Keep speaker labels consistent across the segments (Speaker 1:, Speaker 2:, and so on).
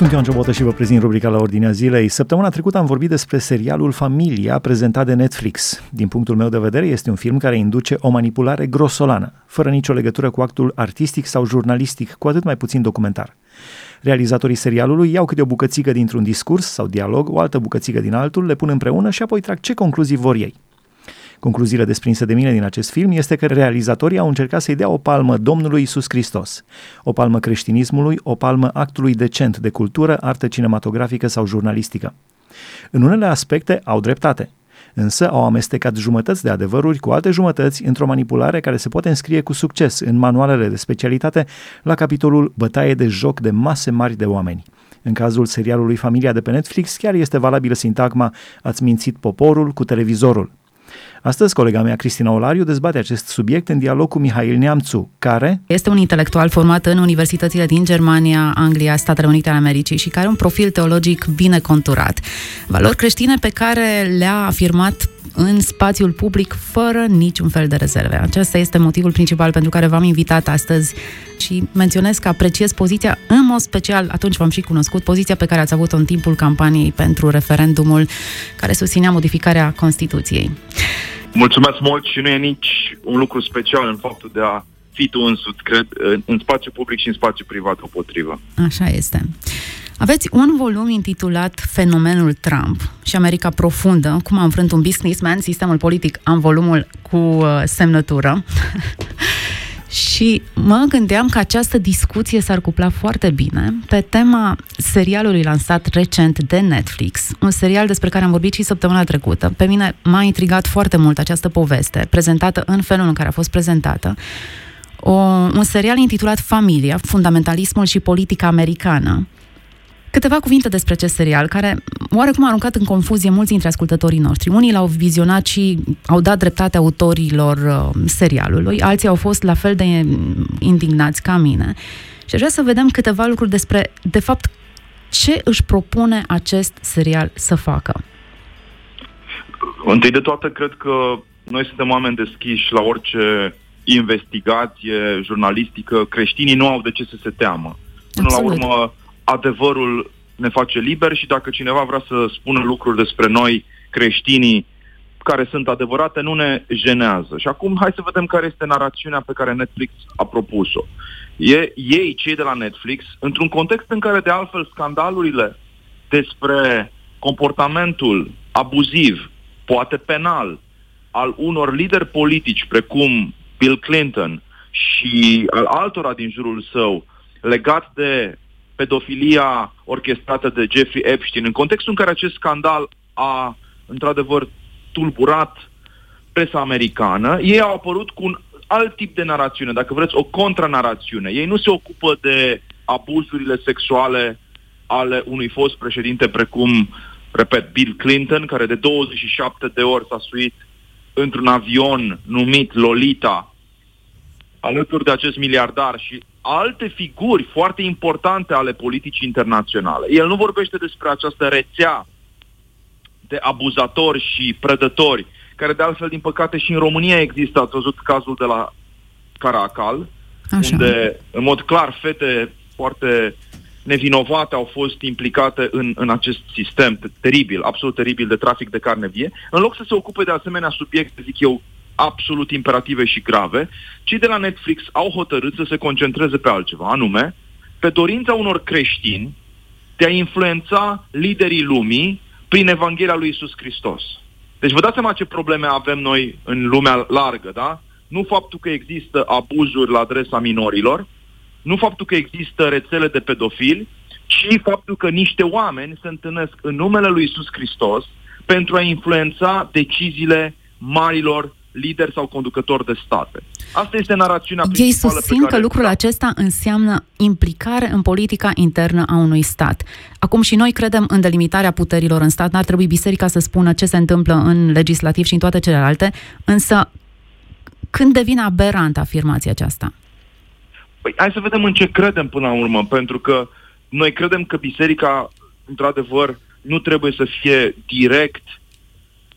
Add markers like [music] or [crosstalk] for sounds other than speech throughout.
Speaker 1: Sunt Ioan Ciobotă și vă prezint rubrica la Ordinea Zilei. Săptămâna trecută am vorbit despre serialul Familia prezentat de Netflix. Din punctul meu de vedere, este un film care induce o manipulare grosolană, fără nicio legătură cu actul artistic sau jurnalistic, cu atât mai puțin documentar. Realizatorii serialului iau câte o bucățică dintr-un discurs sau dialog, o altă bucățică din altul, le pun împreună și apoi trag ce concluzii vor ei. Concluziile desprinse de mine din acest film este că realizatorii au încercat să-i dea o palmă Domnului Isus Hristos, o palmă creștinismului, o palmă actului decent de cultură, artă cinematografică sau jurnalistică. În unele aspecte au dreptate, însă au amestecat jumătăți de adevăruri cu alte jumătăți într-o manipulare care se poate înscrie cu succes în manualele de specialitate la capitolul Bătaie de joc de mase mari de oameni. În cazul serialului Familia de pe Netflix chiar este valabilă sintagma Ați mințit poporul cu televizorul. Astăzi, colega mea, Cristina Olariu, dezbate acest subiect în dialog cu Mihail Neamțu, care...
Speaker 2: Este un intelectual format în universitățile din Germania, Anglia, Statele Unite ale Americii și care are un profil teologic bine conturat. Valori creștine pe care le-a afirmat în spațiul public fără niciun fel de rezerve. Acesta este motivul principal pentru care v-am invitat astăzi și menționez că apreciez poziția, în mod special, atunci v-am și cunoscut, poziția pe care ați avut-o în timpul campaniei pentru referendumul care susținea modificarea Constituției.
Speaker 3: Mulțumesc mult și nu e nici un lucru special în faptul de a fi tu însuți, cred, în spațiu public și în spațiu privat potrivă.
Speaker 2: Așa este. Aveți un volum intitulat Fenomenul Trump și America Profundă, cum am vrânt un businessman, sistemul politic, am volumul cu uh, semnătură. [laughs] Și mă gândeam că această discuție s-ar cupla foarte bine pe tema serialului lansat recent de Netflix, un serial despre care am vorbit și săptămâna trecută. Pe mine m-a intrigat foarte mult această poveste, prezentată în felul în care a fost prezentată. O, un serial intitulat Familia, fundamentalismul și politica americană, Câteva cuvinte despre acest serial, care oarecum a aruncat în confuzie mulți dintre ascultătorii noștri. Unii l-au vizionat și au dat dreptate autorilor uh, serialului, alții au fost la fel de indignați ca mine. Și aș vrea să vedem câteva lucruri despre, de fapt, ce își propune acest serial să facă.
Speaker 3: Întâi de toate, cred că noi suntem oameni deschiși la orice investigație jurnalistică. Creștinii nu au de ce să se teamă. Până Absolut. la urmă, adevărul ne face liber și dacă cineva vrea să spună lucruri despre noi, creștinii, care sunt adevărate, nu ne jenează. Și acum hai să vedem care este narațiunea pe care Netflix a propus-o. E, ei, cei de la Netflix, într-un context în care de altfel scandalurile despre comportamentul abuziv, poate penal, al unor lideri politici precum Bill Clinton și al altora din jurul său legat de pedofilia orchestrată de Jeffrey Epstein, în contextul în care acest scandal a, într-adevăr, tulburat presa americană, ei au apărut cu un alt tip de narațiune, dacă vreți, o contranarațiune. Ei nu se ocupă de abuzurile sexuale ale unui fost președinte precum, repet, Bill Clinton, care de 27 de ori s-a suit într-un avion numit Lolita, alături de acest miliardar și alte figuri foarte importante ale politicii internaționale. El nu vorbește despre această rețea de abuzatori și prădători, care de altfel, din păcate, și în România există. Ați văzut cazul de la Caracal, Așa. unde, în mod clar, fete foarte nevinovate au fost implicate în, în acest sistem teribil, absolut teribil de trafic de carne vie, în loc să se ocupe de asemenea subiecte, zic eu, absolut imperative și grave, cei de la Netflix au hotărât să se concentreze pe altceva, anume pe dorința unor creștini de a influența liderii lumii prin Evanghelia lui Isus Hristos. Deci vă dați seama ce probleme avem noi în lumea largă, da? Nu faptul că există abuzuri la adresa minorilor, nu faptul că există rețele de pedofili, ci faptul că niște oameni se întâlnesc în numele lui Isus Hristos pentru a influența deciziile marilor lider sau conducător de state. Asta este narațiunea
Speaker 2: Ei principală susțin pe care că lucrul acesta înseamnă implicare în politica internă a unui stat. Acum și noi credem în delimitarea puterilor în stat. N-ar trebui biserica să spună ce se întâmplă în legislativ și în toate celelalte, însă când devine aberant afirmația aceasta?
Speaker 3: Păi hai să vedem în ce credem până la urmă, pentru că noi credem că biserica, într-adevăr, nu trebuie să fie direct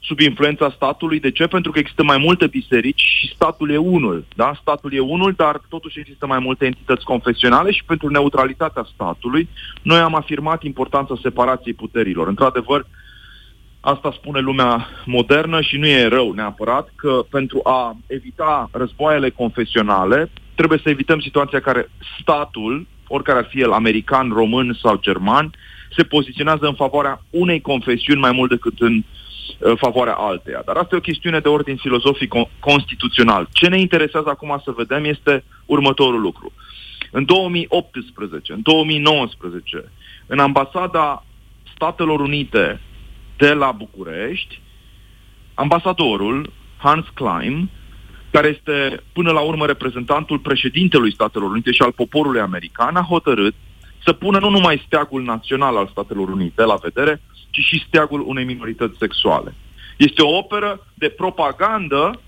Speaker 3: sub influența statului. De ce? Pentru că există mai multe biserici și statul e unul. Da? Statul e unul, dar totuși există mai multe entități confesionale și pentru neutralitatea statului noi am afirmat importanța separației puterilor. Într-adevăr, asta spune lumea modernă și nu e rău neapărat că pentru a evita războaiele confesionale trebuie să evităm situația care statul, oricare ar fi el, american, român sau german, se poziționează în favoarea unei confesiuni mai mult decât în uh, Uh, favoarea alteia. Dar asta e o chestiune de ordin filozofic constituțional. Ce ne interesează acum să vedem este următorul lucru. În 2018, în 2019, în ambasada Statelor Unite de la București, ambasadorul Hans Klein, care este până la urmă reprezentantul președintelui Statelor Unite și al poporului american, a hotărât să pună nu numai steagul național al Statelor Unite la vedere, ci și steagul unei minorități sexuale. Este o operă de propagandă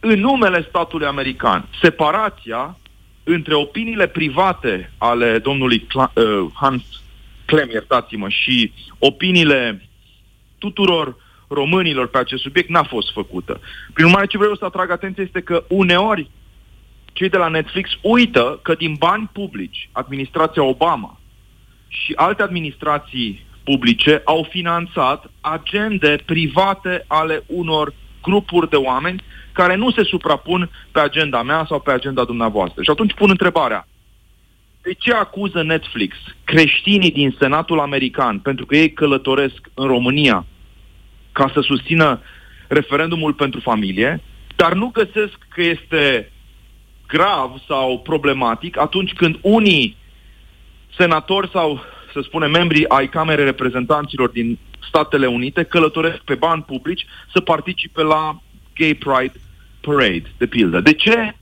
Speaker 3: în numele statului american. Separația între opiniile private ale domnului Cla- uh, Hans Clem, iertați-mă, și opiniile tuturor românilor pe acest subiect n-a fost făcută. Prin urmare, ce vreau să atrag atenție este că uneori cei de la Netflix uită că din bani publici, administrația Obama și alte administrații publice au finanțat agende private ale unor grupuri de oameni care nu se suprapun pe agenda mea sau pe agenda dumneavoastră. Și atunci pun întrebarea. De ce acuză Netflix creștinii din Senatul American pentru că ei călătoresc în România ca să susțină referendumul pentru familie, dar nu găsesc că este grav sau problematic atunci când unii senatori sau să spunem, membrii ai Camerei Reprezentanților din Statele Unite călătoresc pe bani publici să participe la Gay Pride Parade, de pildă. De ce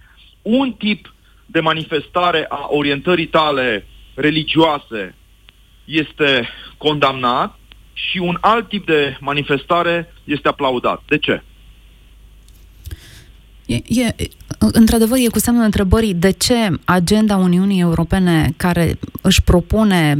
Speaker 3: un tip de manifestare a orientării tale religioase este condamnat și un alt tip de manifestare este aplaudat? De ce?
Speaker 2: E, e, într-adevăr, e cu semnul întrebării de ce agenda Uniunii Europene care își propune,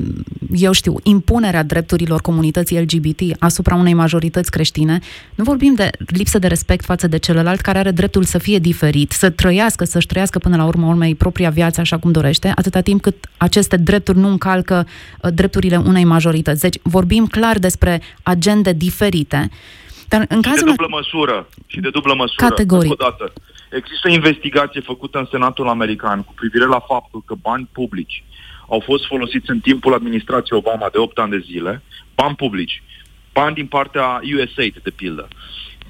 Speaker 2: eu știu, impunerea drepturilor comunității LGBT asupra unei majorități creștine, nu vorbim de lipsă de respect față de celălalt care are dreptul să fie diferit, să trăiască, să-și trăiască până la urmă urmei propria viață așa cum dorește, atâta timp cât aceste drepturi nu încalcă uh, drepturile unei majorități. Deci vorbim clar despre agende diferite.
Speaker 3: Dar în cazul... Și de dublă măsură. Și de dublă măsură.
Speaker 2: Categoric.
Speaker 3: O dată. Există investigație făcută în Senatul American cu privire la faptul că bani publici au fost folosiți în timpul administrației Obama de 8 ani de zile, bani publici, bani din partea USAID, de pildă,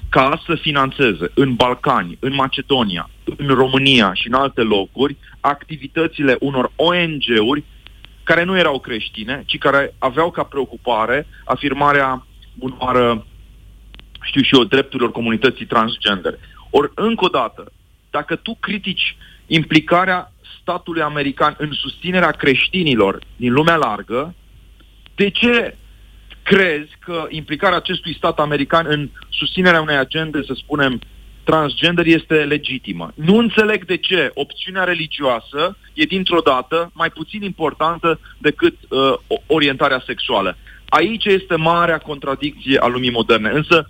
Speaker 3: ca să financeze în Balcani, în Macedonia, în România și în alte locuri activitățile unor ONG-uri care nu erau creștine, ci care aveau ca preocupare afirmarea unor, știu și eu, drepturilor comunității transgender. Ori, încă o dată, dacă tu critici implicarea statului american în susținerea creștinilor din lumea largă, de ce crezi că implicarea acestui stat american în susținerea unei agende, să spunem, transgender este legitimă. Nu înțeleg de ce opțiunea religioasă e dintr-o dată mai puțin importantă decât uh, orientarea sexuală. Aici este marea contradicție a lumii moderne. Însă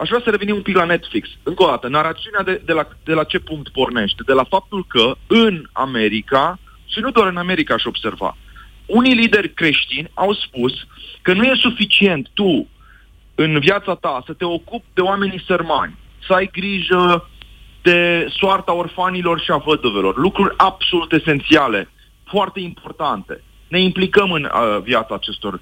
Speaker 3: Aș vrea să revenim un pic la Netflix. Încă o dată, narațiunea de, de, la, de la ce punct pornește? De la faptul că în America, și nu doar în America aș observa, unii lideri creștini au spus că nu e suficient tu în viața ta să te ocupi de oamenii sărmani, să ai grijă de soarta orfanilor și a văduvelor, lucruri absolut esențiale, foarte importante. Ne implicăm în uh, viața acestor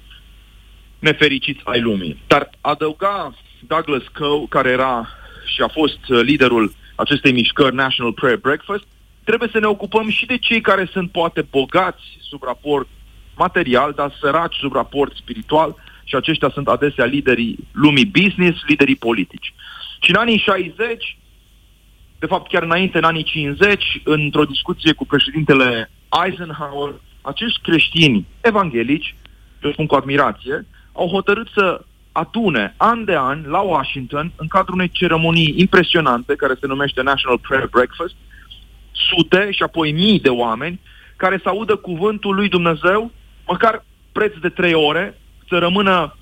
Speaker 3: nefericiți ai lumii. Dar adăuga Douglas Coe, care era și a fost uh, liderul acestei mișcări National Prayer Breakfast, trebuie să ne ocupăm și de cei care sunt poate bogați sub raport material, dar săraci sub raport spiritual și aceștia sunt adesea liderii lumii business, liderii politici. Și în anii 60, de fapt chiar înainte, în anii 50, într-o discuție cu președintele Eisenhower, acești creștini evanghelici, eu spun cu admirație, au hotărât să atune an de an la Washington, în cadrul unei ceremonii impresionante care se numește National Prayer Breakfast, sute și apoi mii de oameni care să audă cuvântul lui Dumnezeu, măcar preț de trei ore, să rămână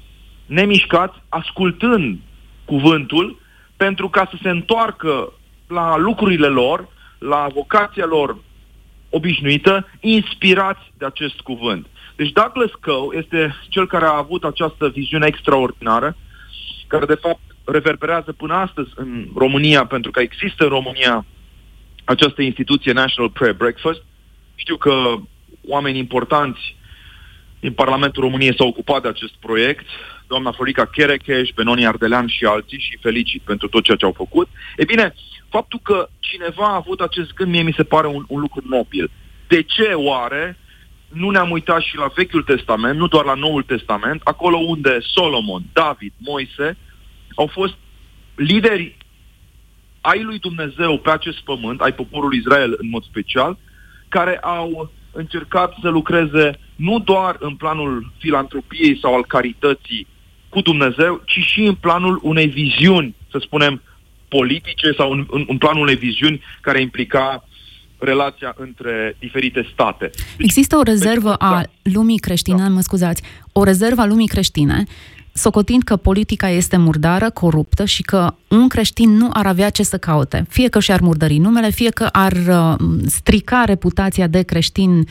Speaker 3: nemișcați, ascultând cuvântul pentru ca să se întoarcă la lucrurile lor, la vocația lor obișnuită, inspirați de acest cuvânt. Deci Douglas Coe este cel care a avut această viziune extraordinară, care de fapt reverberează până astăzi în România, pentru că există în România această instituție National Prayer Breakfast. Știu că oameni importanți din Parlamentul României s-au ocupat de acest proiect, doamna Florica Cherecheș, Benoni Ardelean și alții și felicit pentru tot ceea ce au făcut. E bine, faptul că cineva a avut acest gând mie mi se pare un, un lucru nobil. De ce oare nu ne-am uitat și la Vechiul Testament, nu doar la Noul Testament, acolo unde Solomon, David, Moise au fost lideri ai lui Dumnezeu pe acest pământ, ai poporului Israel în mod special, care au încercat să lucreze nu doar în planul filantropiei sau al carității cu Dumnezeu, ci și în planul unei viziuni, să spunem, politice sau în, în, în planul unei viziuni care implica relația între diferite state. Deci,
Speaker 2: Există o rezervă deci, a da. lumii creștine, da. mă scuzați, o rezervă a lumii creștine socotind că politica este murdară, coruptă și că un creștin nu ar avea ce să caute. Fie că și-ar murdări numele, fie că ar uh, strica reputația de creștin uh,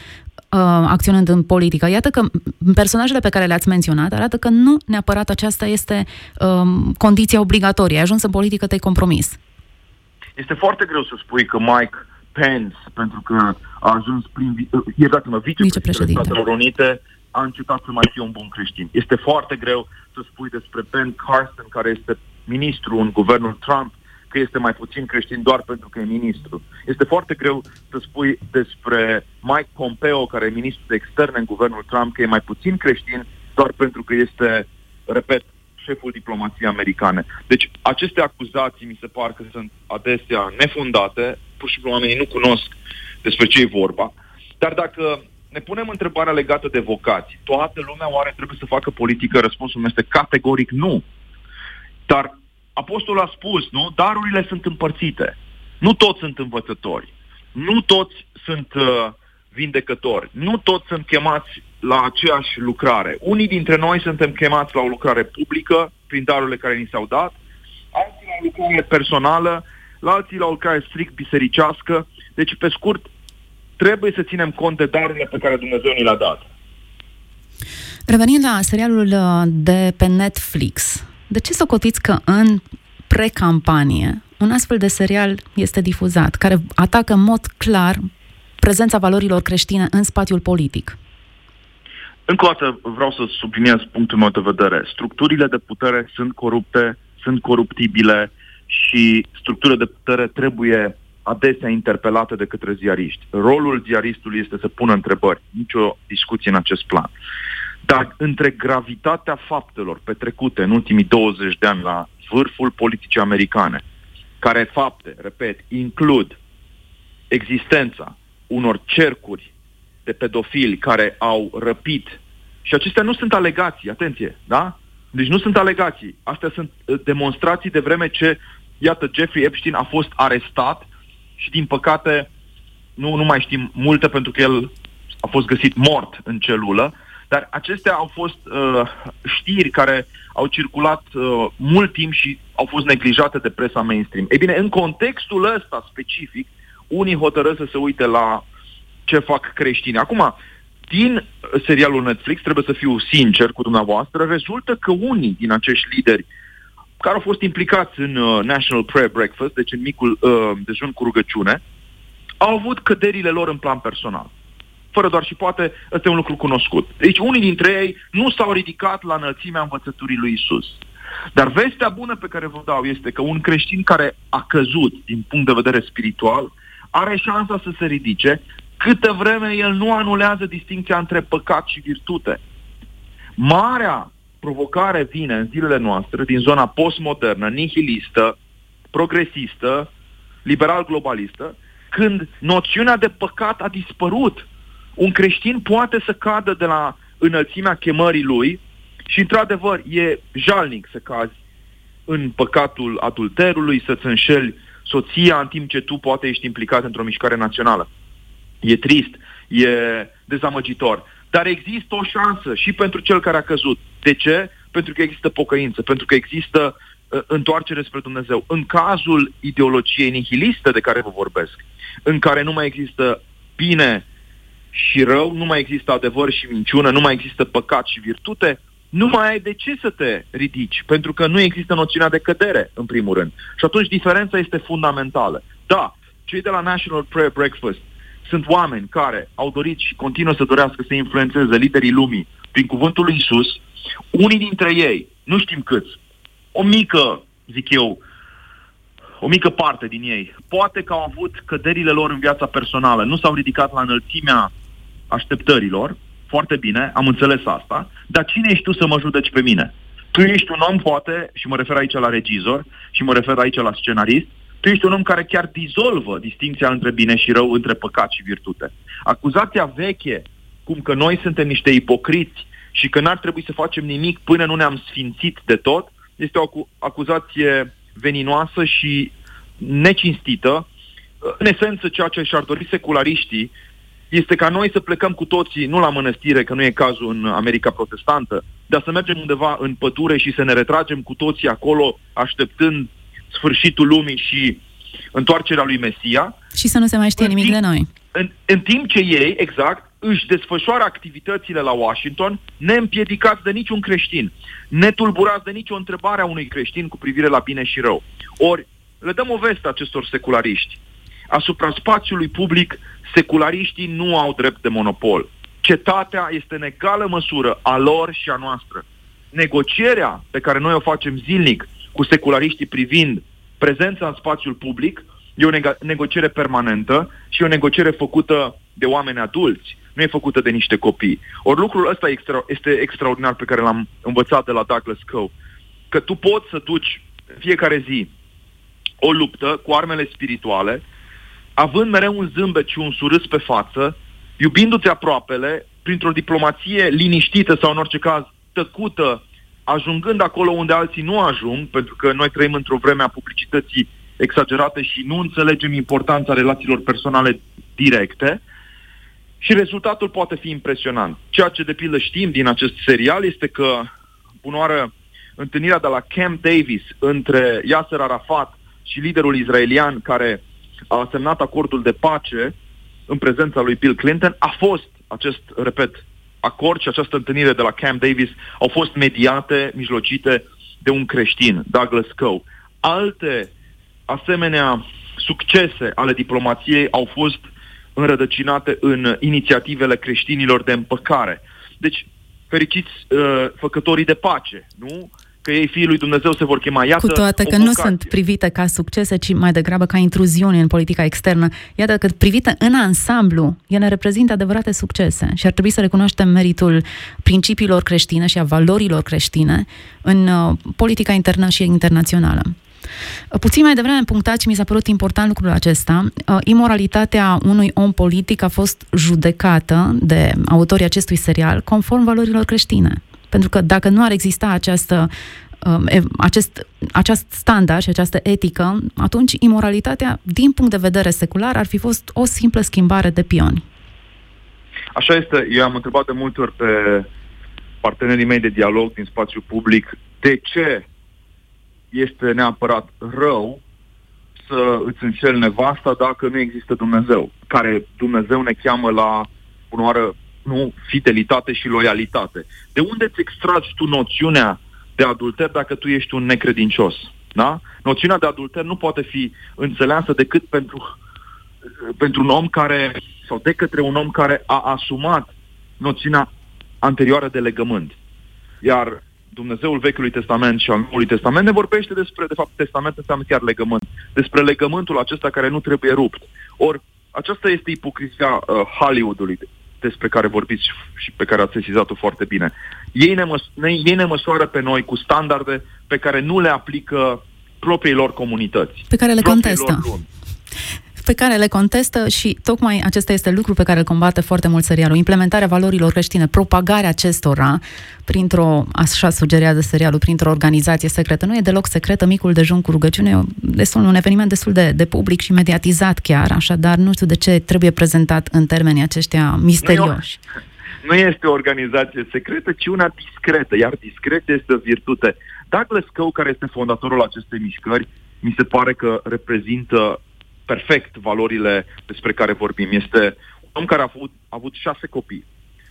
Speaker 2: acționând în politică. Iată că personajele pe care le-ați menționat arată că nu neapărat aceasta este um, condiția obligatorie. Ai ajuns în politică, te-ai compromis.
Speaker 3: Este foarte greu să spui că Mike Pence, pentru că a ajuns prin, iertați-mă, vicepreședinte Statelor Unite, a încetat să mai fie un bun creștin. Este foarte greu să spui despre Ben Carson, care este ministru în guvernul Trump, că este mai puțin creștin doar pentru că e ministru. Este foarte greu să spui despre Mike Pompeo, care e ministru de externe în guvernul Trump, că e mai puțin creștin doar pentru că este, repet, șeful diplomației americane. Deci aceste acuzații mi se par că sunt adesea nefundate, pur și simplu oamenii nu cunosc despre ce e vorba. Dar dacă ne punem întrebarea legată de vocații. Toată lumea oare trebuie să facă politică? Răspunsul meu este categoric nu. Dar apostolul a spus, nu? Darurile sunt împărțite. Nu toți sunt învățători. Nu toți sunt uh, vindecători. Nu toți sunt chemați la aceeași lucrare. Unii dintre noi suntem chemați la o lucrare publică, prin darurile care ni s-au dat, alții la o lucrare personală, la alții la o lucrare strict bisericească. Deci, pe scurt, trebuie să ținem cont de darurile pe care Dumnezeu ni le-a dat.
Speaker 2: Revenind la serialul uh, de pe Netflix, de ce socotiți că în pre-campanie un astfel de serial este difuzat, care atacă în mod clar prezența valorilor creștine în spațiul politic?
Speaker 3: Încă o dată vreau să subliniez punctul meu de vedere. Structurile de putere sunt corupte, sunt coruptibile și structurile de putere trebuie adesea interpelate de către ziariști. Rolul ziaristului este să pună întrebări, nicio discuție în acest plan. Dar între gravitatea faptelor petrecute în ultimii 20 de ani la vârful politicii americane, care fapte, repet, includ existența unor cercuri de pedofili care au răpit, și acestea nu sunt alegații, atenție, da? Deci nu sunt alegații. Astea sunt uh, demonstrații de vreme ce, iată, Jeffrey Epstein a fost arestat și din păcate nu, nu mai știm multe pentru că el a fost găsit mort în celulă, dar acestea au fost uh, știri care au circulat uh, mult timp și au fost neglijate de presa mainstream. Ei bine, în contextul ăsta specific, unii hotărăsc să se uite la ce fac creștini. Acum, din serialul Netflix, trebuie să fiu sincer cu dumneavoastră, rezultă că unii din acești lideri care au fost implicați în uh, National Prayer Breakfast, deci în micul uh, dejun cu rugăciune, au avut căderile lor în plan personal. Fără doar și poate, ăsta e un lucru cunoscut. Deci unii dintre ei nu s-au ridicat la înălțimea învățăturii lui Isus. Dar vestea bună pe care vă dau este că un creștin care a căzut din punct de vedere spiritual are șansa să se ridice câtă vreme el nu anulează distinția între păcat și virtute. Marea provocare vine în zilele noastre din zona postmodernă, nihilistă, progresistă, liberal-globalistă, când noțiunea de păcat a dispărut. Un creștin poate să cadă de la înălțimea chemării lui și, într-adevăr, e jalnic să cazi în păcatul adulterului, să-ți înșeli soția în timp ce tu poate ești implicat într-o mișcare națională. E trist, e dezamăgitor. Dar există o șansă și pentru cel care a căzut. De ce? Pentru că există pocăință, pentru că există uh, întoarcere spre Dumnezeu. În cazul ideologiei nihiliste de care vă vorbesc, în care nu mai există bine și rău, nu mai există adevăr și minciună, nu mai există păcat și virtute, nu mai ai de ce să te ridici, pentru că nu există noțiunea de cădere, în primul rând. Și atunci diferența este fundamentală. Da, cei de la National Prayer Breakfast sunt oameni care au dorit și continuă să dorească să influențeze liderii lumii prin cuvântul lui Isus. Unii dintre ei, nu știm câți, o mică, zic eu, o mică parte din ei, poate că au avut căderile lor în viața personală, nu s-au ridicat la înălțimea așteptărilor, foarte bine, am înțeles asta, dar cine ești tu să mă judeci pe mine? Tu ești un om, poate, și mă refer aici la regizor, și mă refer aici la scenarist, tu ești un om care chiar dizolvă distinția între bine și rău, între păcat și virtute. Acuzația veche, cum că noi suntem niște ipocriți și că n-ar trebui să facem nimic până nu ne-am sfințit de tot, este o acuzație veninoasă și necinstită. În esență, ceea ce și-ar dori seculariștii este ca noi să plecăm cu toții, nu la mănăstire, că nu e cazul în America protestantă, dar să mergem undeva în pădure și să ne retragem cu toții acolo, așteptând sfârșitul lumii și întoarcerea lui Mesia.
Speaker 2: Și să nu se mai știe nimic
Speaker 3: timp,
Speaker 2: de noi.
Speaker 3: În, în timp ce ei, exact, își desfășoară activitățile la Washington, neîmpiedicați de niciun creștin, netulburați de nicio întrebare a unui creștin cu privire la bine și rău. Ori, le dăm o veste acestor seculariști. Asupra spațiului public, seculariștii nu au drept de monopol. Cetatea este în egală măsură a lor și a noastră. Negocierea pe care noi o facem zilnic cu seculariștii privind prezența în spațiul public e o neg- negociere permanentă și o negociere făcută de oameni adulți, nu e făcută de niște copii. Ori lucrul ăsta extra- este extraordinar pe care l-am învățat de la Douglas Coe. Că tu poți să duci fiecare zi o luptă cu armele spirituale, având mereu un zâmbet și un surâs pe față, iubindu-ți aproapele, printr-o diplomație liniștită sau în orice caz tăcută, ajungând acolo unde alții nu ajung, pentru că noi trăim într-o vreme a publicității exagerate și nu înțelegem importanța relațiilor personale directe și rezultatul poate fi impresionant. Ceea ce de pildă știm din acest serial este că, bunoară, întâlnirea de la Camp Davis între Yasser Arafat și liderul israelian care a semnat acordul de pace în prezența lui Bill Clinton a fost acest, repet, acord și această întâlnire de la Camp Davis au fost mediate, mijlocite de un creștin, Douglas Coe. Alte asemenea succese ale diplomației au fost înrădăcinate în inițiativele creștinilor de împăcare. Deci, fericiți uh, făcătorii de pace, nu? Că ei, fiii lui Dumnezeu, se vor chema. Iată
Speaker 2: Cu toate că nu sunt privite ca succese, ci mai degrabă ca intruziuni în politica externă. Iată că privite în ansamblu, ele reprezintă adevărate succese și ar trebui să recunoaștem meritul principiilor creștine și a valorilor creștine în uh, politica internă și internațională. Puțin mai devreme punctat și mi s-a părut important lucrul acesta, uh, imoralitatea unui om politic a fost judecată de autorii acestui serial conform valorilor creștine. Pentru că dacă nu ar exista această um, acest, acest standard și această etică, atunci imoralitatea, din punct de vedere secular, ar fi fost o simplă schimbare de pioni.
Speaker 3: Așa este. Eu am întrebat de multe ori pe partenerii mei de dialog din spațiu public de ce este neapărat rău să îți înșeli nevasta dacă nu există Dumnezeu, care Dumnezeu ne cheamă la bunoară nu fidelitate și loialitate. De unde îți extragi tu noțiunea de adulter dacă tu ești un necredincios? Da? Noțiunea de adulter nu poate fi înțeleasă decât pentru, pentru un om care, sau de către un om care a asumat noțiunea anterioară de legământ. Iar Dumnezeul Vechiului Testament și al Noului Testament ne vorbește despre, de fapt, Testament înseamnă chiar legământ, despre legământul acesta care nu trebuie rupt. Ori, aceasta este ipocrizia uh, Hollywoodului despre care vorbiți și pe care ați sesizat-o foarte bine. Ei ne, măs- ne, ei ne măsoară pe noi cu standarde pe care nu le aplică propriilor comunități.
Speaker 2: Pe care le contestă. Lumi pe care le contestă și tocmai acesta este lucru pe care îl combate foarte mult serialul. Implementarea valorilor creștine, propagarea acestora printr-o, așa sugerează serialul, printr-o organizație secretă. Nu e deloc secretă, micul dejun cu rugăciune, e destul, un eveniment destul de, de public și mediatizat chiar, așadar nu știu de ce trebuie prezentat în termenii aceștia misterioși.
Speaker 3: nu este o organizație secretă, ci una discretă, iar discretă este o virtute. Douglas Coe, care este fondatorul acestei mișcări, mi se pare că reprezintă perfect valorile despre care vorbim. Este un om care a avut, a avut șase copii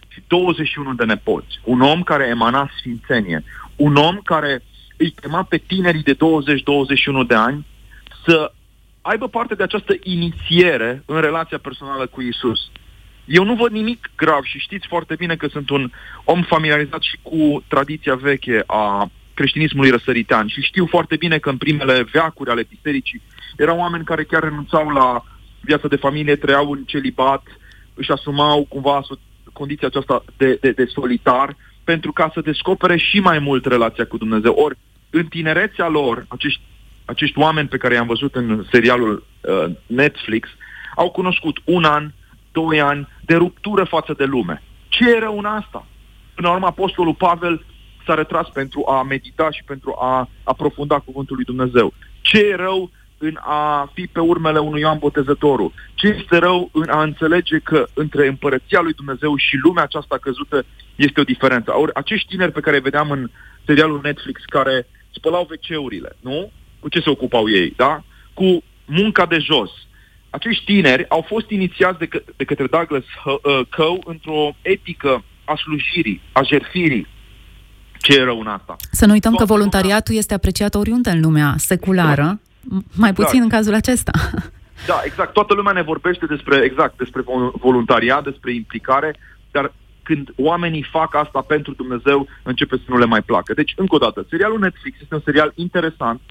Speaker 3: și 21 de nepoți, un om care emana sfințenie, un om care îi chema pe tinerii de 20-21 de ani să aibă parte de această inițiere în relația personală cu Isus. Eu nu văd nimic grav și știți foarte bine că sunt un om familiarizat și cu tradiția veche a creștinismului răsăritean și știu foarte bine că în primele veacuri ale bisericii erau oameni care chiar renunțau la viața de familie, trăiau în celibat, își asumau cumva condiția aceasta de, de, de solitar pentru ca să descopere și mai mult relația cu Dumnezeu. Ori, în tinerețea lor, acești, acești oameni pe care i-am văzut în serialul uh, Netflix, au cunoscut un an, doi ani de ruptură față de lume. Ce e rău în asta? Până la urmă, Apostolul Pavel s-a retras pentru a medita și pentru a aprofunda Cuvântul lui Dumnezeu. Ce e rău în a fi pe urmele unui Ioan Botezătorul? Ce este rău în a înțelege că între împărăția lui Dumnezeu și lumea aceasta căzută este o diferență? Or, acești tineri pe care vedeam în serialul Netflix care spălau WC-urile, nu? Cu ce se ocupau ei, da? Cu munca de jos. Acești tineri au fost inițiați de, că, de către Douglas uh, Coe într-o etică a slujirii, a jertfirii, ce e rău în asta.
Speaker 2: Să nu uităm Toată că voluntariatul lumea... este apreciat oriunde în lumea seculară, exact. Mai puțin exact. în cazul acesta.
Speaker 3: Da, exact. Toată lumea ne vorbește despre, exact, despre voluntariat, despre implicare, dar când oamenii fac asta pentru Dumnezeu, începe să nu le mai placă. Deci, încă o dată, serialul Netflix este un serial interesant,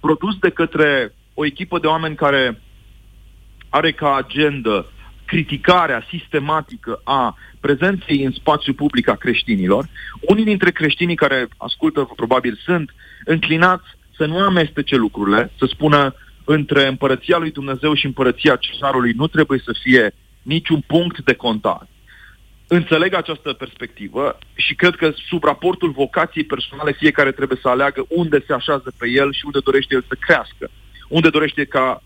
Speaker 3: produs de către o echipă de oameni care are ca agendă criticarea sistematică a prezenței în spațiu public a creștinilor, unii dintre creștinii care ascultă probabil sunt înclinați să nu amestece lucrurile, să spună între împărăția lui Dumnezeu și împărăția cesarului nu trebuie să fie niciun punct de contact. Înțeleg această perspectivă și cred că sub raportul vocației personale fiecare trebuie să aleagă unde se așează pe el și unde dorește el să crească, unde dorește ca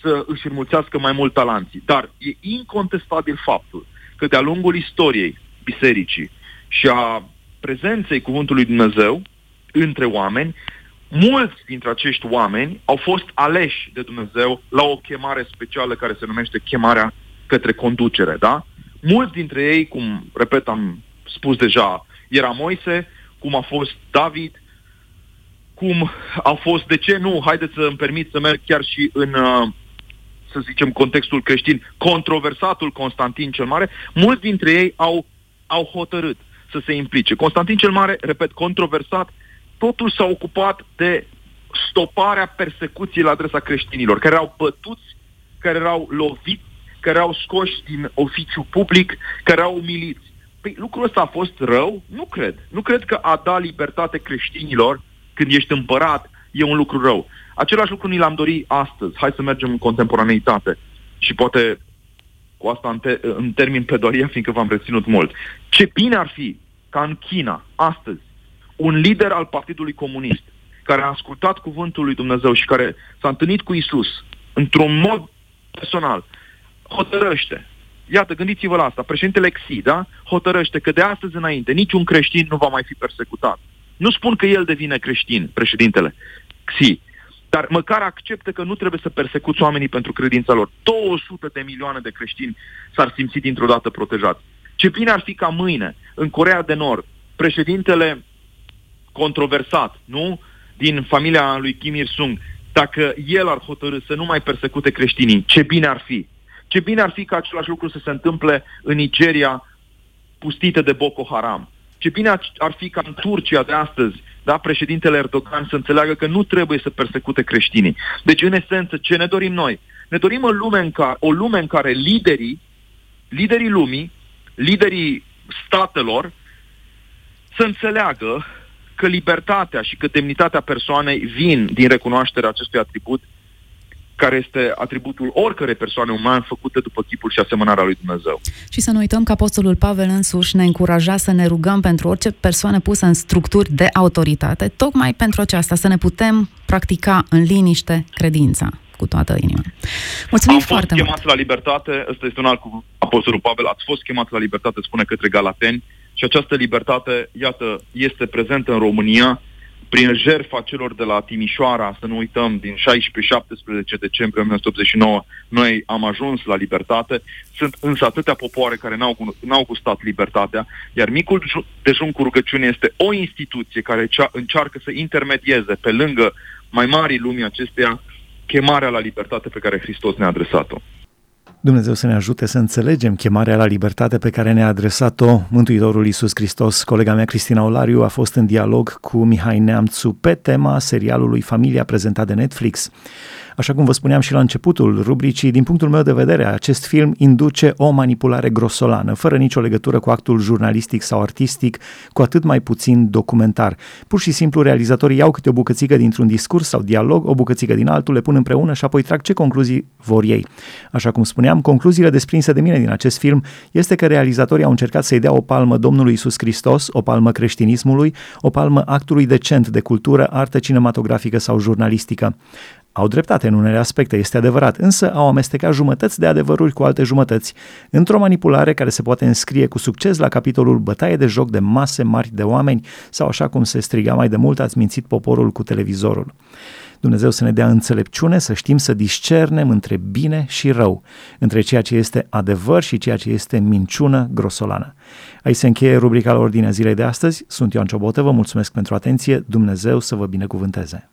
Speaker 3: să își înmulțească mai mult talanții. Dar e incontestabil faptul că de-a lungul istoriei bisericii și a prezenței Cuvântului Dumnezeu între oameni, mulți dintre acești oameni au fost aleși de Dumnezeu la o chemare specială care se numește chemarea către conducere, da? Mulți dintre ei, cum, repet, am spus deja, era Moise, cum a fost David, cum a fost, de ce nu, haideți să îmi permit să merg chiar și în uh, să zicem, contextul creștin, controversatul Constantin cel Mare, mulți dintre ei au, au hotărât să se implice. Constantin cel Mare, repet, controversat, totul s-a ocupat de stoparea persecuției la adresa creștinilor, care erau bătuți, care erau loviți, care erau scoși din oficiu public, care erau umiliți. Păi lucrul ăsta a fost rău? Nu cred. Nu cred că a da libertate creștinilor când ești împărat e un lucru rău. Același lucru ni l-am dorit astăzi. Hai să mergem în contemporaneitate. Și poate cu asta în, te- în termin pedoria, fiindcă v-am reținut mult. Ce bine ar fi ca în China, astăzi, un lider al Partidului Comunist, care a ascultat cuvântul lui Dumnezeu și care s-a întâlnit cu Isus într-un mod personal, hotărăște. Iată, gândiți-vă la asta. Președintele Xi, da? Hotărăște că de astăzi înainte niciun creștin nu va mai fi persecutat. Nu spun că el devine creștin, președintele Xi, dar măcar acceptă că nu trebuie să persecuți oamenii pentru credința lor. 200 de milioane de creștini s-ar simți dintr-o dată protejați. Ce bine ar fi ca mâine, în Corea de Nord, președintele controversat, nu? Din familia lui Kim Il-sung, dacă el ar hotărâ să nu mai persecute creștinii, ce bine ar fi. Ce bine ar fi ca același lucru să se întâmple în Nigeria pustită de Boko Haram. Ce bine ar fi ca în Turcia de astăzi da, președintele Erdogan să înțeleagă că nu trebuie să persecute creștinii. Deci, în esență, ce ne dorim noi? Ne dorim o lume în care, o lume în care liderii, liderii lumii, liderii statelor, să înțeleagă că libertatea și că demnitatea persoanei vin din recunoașterea acestui atribut care este atributul oricărei persoane umane făcute după chipul și asemănarea lui Dumnezeu.
Speaker 2: Și să nu uităm că Apostolul Pavel însuși ne încuraja să ne rugăm pentru orice persoană pusă în structuri de autoritate, tocmai pentru aceasta, să ne putem practica în liniște credința cu toată inima. Mulțumim
Speaker 3: Am
Speaker 2: foarte
Speaker 3: fost chemat la libertate, ăsta este un alt cuvânt Apostolul Pavel, ați fost chemat la libertate, spune către Galateni, și această libertate, iată, este prezentă în România prin jertfa celor de la Timișoara, să nu uităm, din 16-17 decembrie 1989, noi am ajuns la libertate. Sunt însă atâtea popoare care n-au, n-au gustat libertatea, iar micul dejun cu rugăciune este o instituție care încearcă să intermedieze pe lângă mai mari lumii acesteia chemarea la libertate pe care Hristos ne-a adresat-o.
Speaker 1: Dumnezeu să ne ajute să înțelegem chemarea la libertate pe care ne-a adresat-o Mântuitorul Iisus Hristos. Colega mea, Cristina Olariu, a fost în dialog cu Mihai Neamțu pe tema serialului Familia prezentat de Netflix. Așa cum vă spuneam și la începutul rubricii, din punctul meu de vedere, acest film induce o manipulare grosolană, fără nicio legătură cu actul jurnalistic sau artistic, cu atât mai puțin documentar. Pur și simplu, realizatorii iau câte o bucățică dintr-un discurs sau dialog, o bucățică din altul, le pun împreună și apoi trag ce concluzii vor ei. Așa cum spuneam, concluziile desprinse de mine din acest film este că realizatorii au încercat să-i dea o palmă Domnului Isus Hristos, o palmă creștinismului, o palmă actului decent de cultură, artă cinematografică sau jurnalistică. Au dreptate în unele aspecte, este adevărat, însă au amestecat jumătăți de adevăruri cu alte jumătăți, într-o manipulare care se poate înscrie cu succes la capitolul bătaie de joc de mase mari de oameni sau așa cum se striga mai de mult, ați mințit poporul cu televizorul. Dumnezeu să ne dea înțelepciune, să știm să discernem între bine și rău, între ceea ce este adevăr și ceea ce este minciună grosolană. Aici se încheie rubrica la ordinea zilei de astăzi. Sunt Ioan Ciobotă, vă mulțumesc pentru atenție, Dumnezeu să vă binecuvânteze.